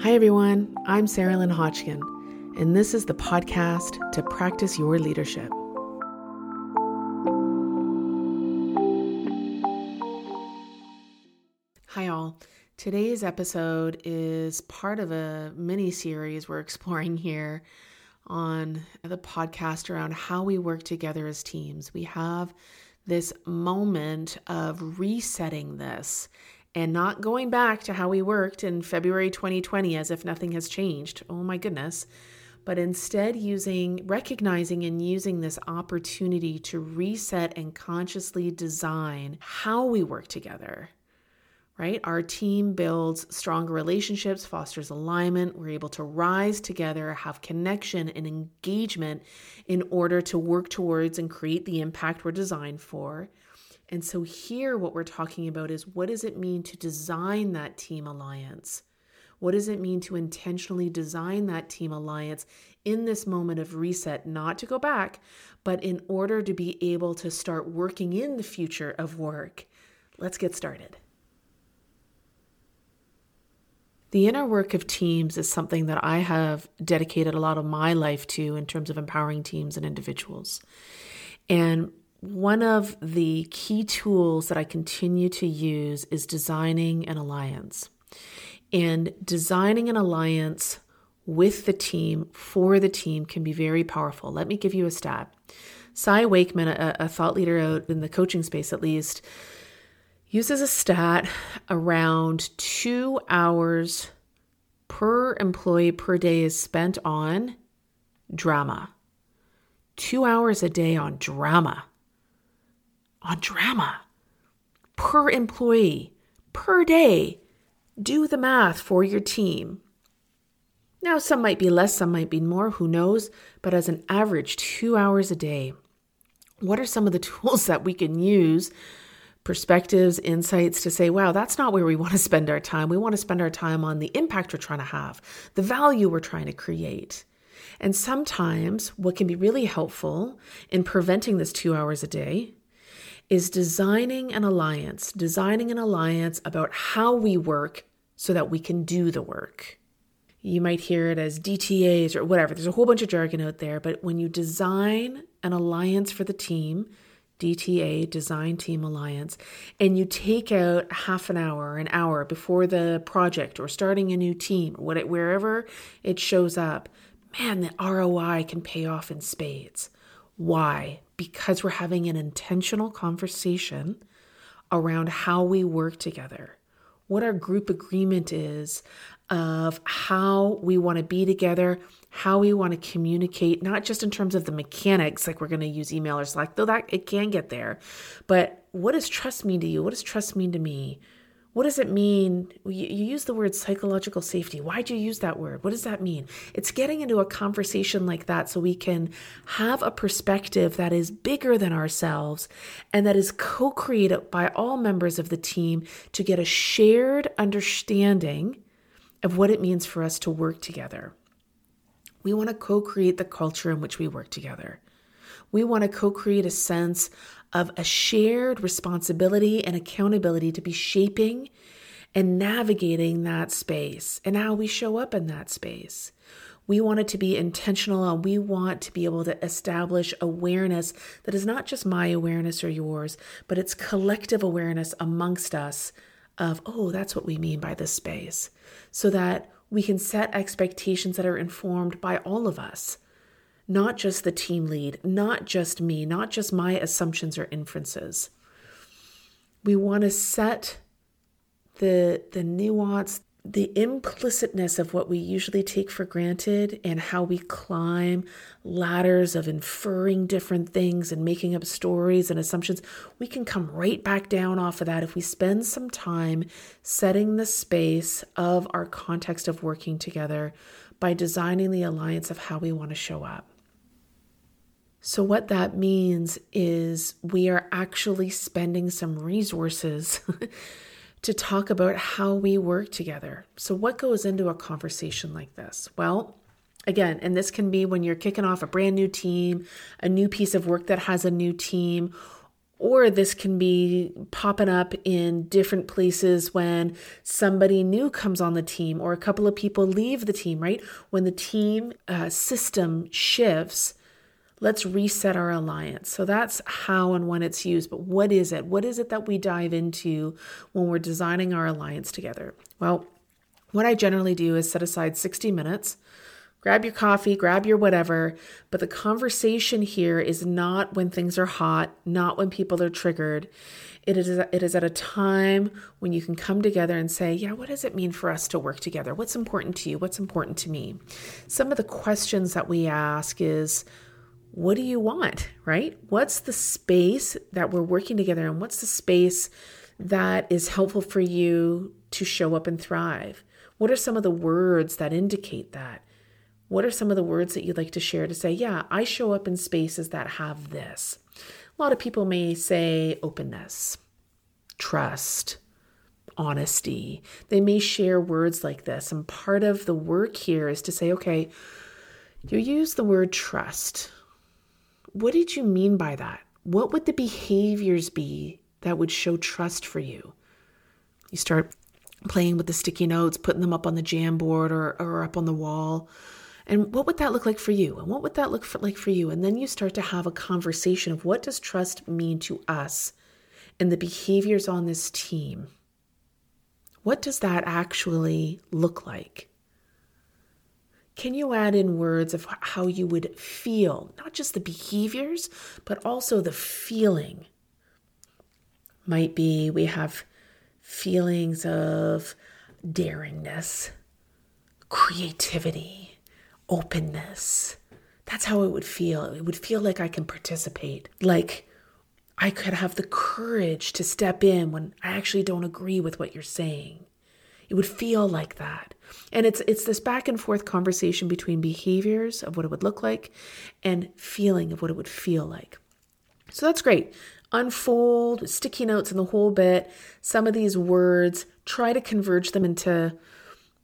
Hi, everyone. I'm Sarah Lynn Hodgkin, and this is the podcast to practice your leadership. Hi, all. Today's episode is part of a mini series we're exploring here on the podcast around how we work together as teams. We have this moment of resetting this and not going back to how we worked in February 2020 as if nothing has changed. Oh my goodness. But instead, using, recognizing, and using this opportunity to reset and consciously design how we work together right? Our team builds stronger relationships, fosters alignment. We're able to rise together, have connection and engagement in order to work towards and create the impact we're designed for. And so, here, what we're talking about is what does it mean to design that team alliance? What does it mean to intentionally design that team alliance in this moment of reset, not to go back, but in order to be able to start working in the future of work? Let's get started. The inner work of teams is something that I have dedicated a lot of my life to in terms of empowering teams and individuals. And one of the key tools that I continue to use is designing an alliance. And designing an alliance with the team for the team can be very powerful. Let me give you a stat. Cy Wakeman, a, a thought leader out in the coaching space at least, uses a stat around two hours per employee per day is spent on drama. Two hours a day on drama on drama per employee per day. Do the math for your team. Now, some might be less, some might be more, who knows? But as an average, two hours a day, what are some of the tools that we can use? Perspectives, insights to say, wow, that's not where we want to spend our time. We want to spend our time on the impact we're trying to have, the value we're trying to create. And sometimes, what can be really helpful in preventing this two hours a day is designing an alliance, designing an alliance about how we work so that we can do the work. You might hear it as DTAs or whatever. There's a whole bunch of jargon out there, but when you design an alliance for the team, DTA, Design Team Alliance, and you take out half an hour, an hour before the project or starting a new team, wherever it shows up, man, the ROI can pay off in spades. Why? Because we're having an intentional conversation around how we work together, what our group agreement is of how we want to be together, how we want to communicate, not just in terms of the mechanics, like we're going to use email or Slack, though that it can get there, but what does trust mean to you? What does trust mean to me? What does it mean? You, use the word psychological safety. Why'd you use that word? What does that mean? It's getting into a conversation like that so we can have a perspective that is bigger than ourselves and that is co created by all members of the team to get a shared understanding of what it means for us to work together. We want to co create the culture in which we work together. We want to co create a sense of a shared responsibility and accountability to be shaping and navigating that space and how we show up in that space. We want it to be intentional and we want to be able to establish awareness that is not just my awareness or yours, but it's collective awareness amongst us of, oh, that's what we mean by this space. So that we can set expectations that are informed by all of us not just the team lead, not just me, not just my assumptions or inferences. We want to set the the nuance, the implicitness of what we usually take for granted and how we climb ladders of inferring different things and making up stories and assumptions. We can come right back down off of that if we spend some time setting the space of our context of working together by designing the alliance of how we want to show up. So, what that means is we are actually spending some resources to talk about how we work together. So, what goes into a conversation like this? Well, again, and this can be when you're kicking off a brand new team, a new piece of work that has a new team, Or this can be popping up in different places when somebody new comes on the team or a couple of people leave the team, right? When the team uh, system shifts, let's reset our alliance. So that's how and when it's used. But what is it? What is it that we dive into when we're designing our alliance together? Well, what I generally do is set aside 60 minutes grab your coffee, grab your whatever. But the conversation here is not when things are hot, not when people are triggered. It is, it is at a time when you can come together and say, Yeah, what does it mean for us to work together? What's important to you? What's important to me? Some of the questions that we ask is, What do you want, right? What's the space that we're working together in? What's the space that is helpful for you to show up and thrive? What are some of the words that indicate that? What are some of the words that you'd like to share to say, yeah, I show up in spaces that have this? A lot of people may say openness, trust, honesty. They may share words like this. And part of the work here is to say, okay, you use the word trust. What did you mean by that? What would the behaviors be that would show trust for you? You start playing with the sticky notes, putting them up on the Jamboard or, or up on the wall. And what would that look like for you? And what would that look for, like for you? And then you start to have a conversation of what does trust mean to us and the behaviors on this team? What does that actually look like? Can you add in words of how you would feel, not just the behaviors, but also the feeling? Might be we have feelings of daringness, creativity, openness. That's how it would feel. It would feel like I can participate, like I could have the courage to step in when I actually don't agree with what you're saying. It would feel like that. And it's it's this back and forth conversation between behaviors of what it would look like and feeling of what it would feel like. So that's great. Unfold sticky notes in the whole bit. Some of these words, try to converge them into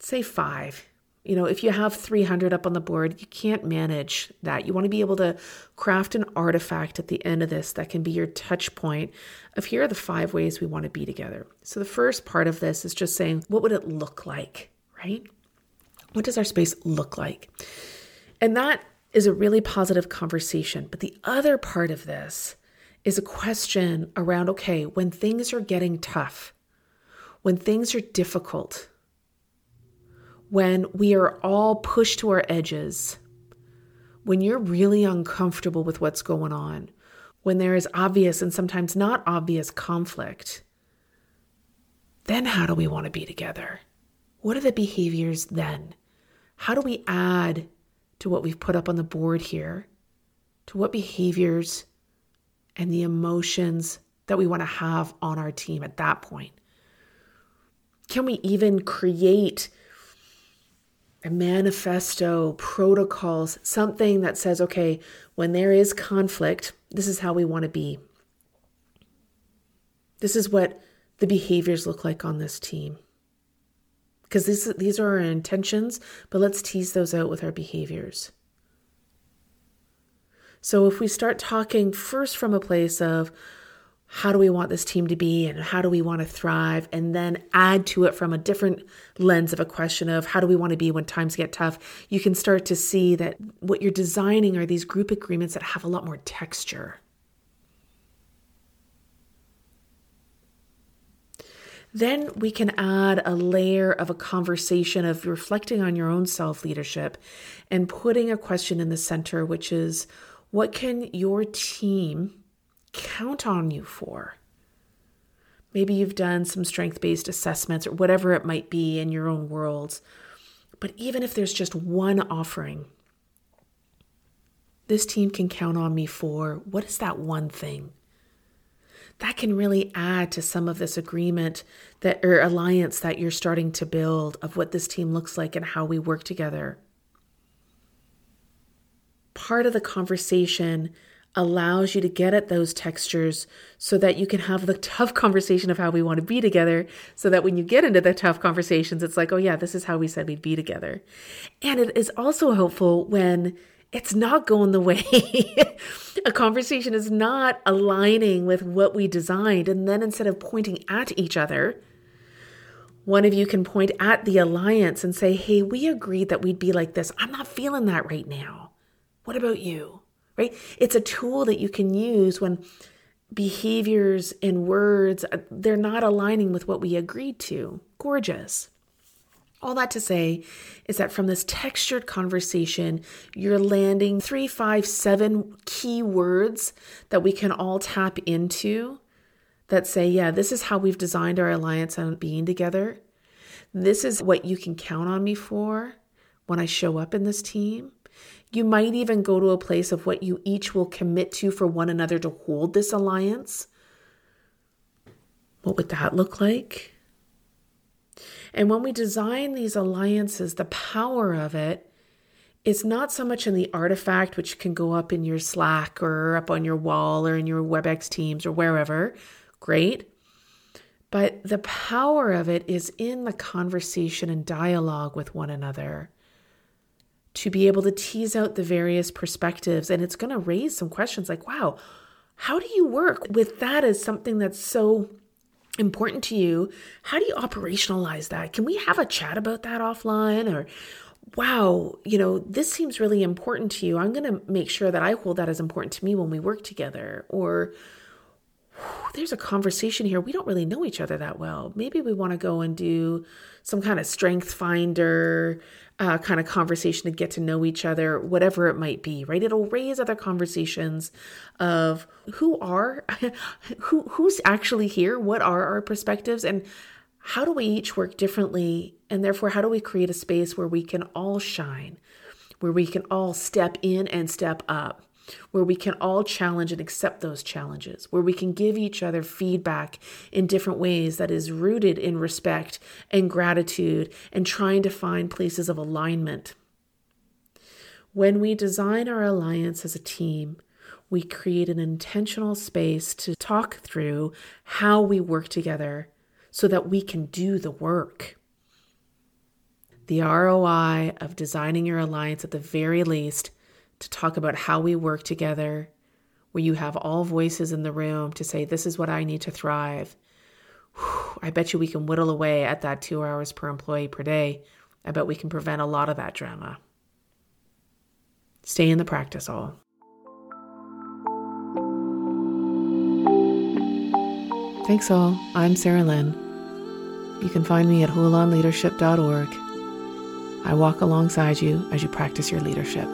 say 5 you know, if you have 300 up on the board, you can't manage that. You want to be able to craft an artifact at the end of this that can be your touch point of here are the five ways we want to be together. So the first part of this is just saying, what would it look like, right? What does our space look like? And that is a really positive conversation. But the other part of this is a question around okay, when things are getting tough, when things are difficult, when we are all pushed to our edges, when you're really uncomfortable with what's going on, when there is obvious and sometimes not obvious conflict, then how do we want to be together? What are the behaviors then? How do we add to what we've put up on the board here? To what behaviors and the emotions that we want to have on our team at that point? Can we even create a manifesto, protocols, something that says, okay, when there is conflict, this is how we want to be. This is what the behaviors look like on this team. Because this, these are our intentions, but let's tease those out with our behaviors. So if we start talking first from a place of, how do we want this team to be and how do we want to thrive? And then add to it from a different lens of a question of how do we want to be when times get tough? You can start to see that what you're designing are these group agreements that have a lot more texture then we can add a layer of a conversation of reflecting on your own self leadership and putting a question in the center which is what can your team count on you for. Maybe you've done some strength based assessments or whatever it might be in your own worlds. But even if there's just one offering, this team can count on me for what is that one thing? That can really add to some of this agreement that or alliance that you're starting to build of what this team looks like and how we work together. Part of the conversation allows you to get at those textures so that you can have the tough conversation of how we want to be together. So that when you get into the tough conversations, it's like, oh, yeah, this is how we said we'd be together. And it is also helpful when it's not going the way a conversation is not aligning with what we designed. And then instead of pointing at each other, one of you can point at the alliance and say, Hey, we agreed that we'd be like this. I'm not feeling that right now. What about you? Right? It's a tool that you can use when behaviors and words uh, they're not aligning with what we agreed to. Gorgeous. All that to say is that from this textured conversation, you're landing three, five, seven key words that we can all tap into that say, yeah, this is how we've designed our alliance on being together. This is what you can count on me for when I show up in this team. You might even go to a place of what you each will commit to for one another to hold this alliance. What would that look like? And when we design these alliances, the power of it is not so much in the artifact, which can go up in your Slack or up on your wall or in your WebEx Teams or wherever. Great. But the power of it is in the conversation and dialogue with one another to be able to tease out the various perspectives. And it's going to raise some questions like, wow, how do you work with that as something that's so important to you? How do you operationalize that? Can we have a chat about that offline? Or, wow, you know, this seems really important to you. I'm going to make sure that I hold that as important to me when we work together. Or, there's a conversation here. We don't really know each other that well. Maybe we want to go and do some kind of strength finder uh, kind of conversation to get to know each other, whatever it might be, right? It'll raise other conversations of who are, who who's actually here, what are our perspectives, and how do we each work differently, and therefore how do we create a space where we can all shine, where we can all step in and step up where we can all challenge and accept those challenges, where we can give each other feedback in different ways that is rooted in respect and gratitude and trying to find places of alignment. When we design our alliance as a team, we create an intentional space to talk through how we work together so that we can do the work. The ROI of designing your alliance at the very least to talk about how we work together, where you have all voices in the room to say, This is what I need to thrive. Whew, I bet you we can whittle away at that two hours per employee per day. I bet we can prevent a lot of that drama. Stay in the practice hole. Thanks all. I'm Sarah Lynn. You can find me at hulanleadership.org. I walk alongside you as you practice your leadership.